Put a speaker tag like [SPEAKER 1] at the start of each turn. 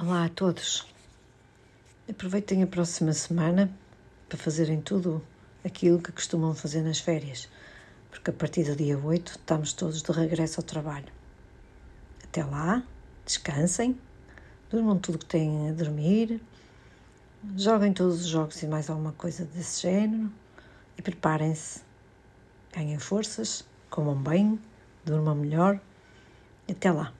[SPEAKER 1] Olá a todos. Aproveitem a próxima semana para fazerem tudo aquilo que costumam fazer nas férias, porque a partir do dia 8 estamos todos de regresso ao trabalho. Até lá, descansem, durmam tudo que têm a dormir, joguem todos os jogos e mais alguma coisa desse género e preparem-se. Ganhem forças, comam bem, durmam melhor. Até lá.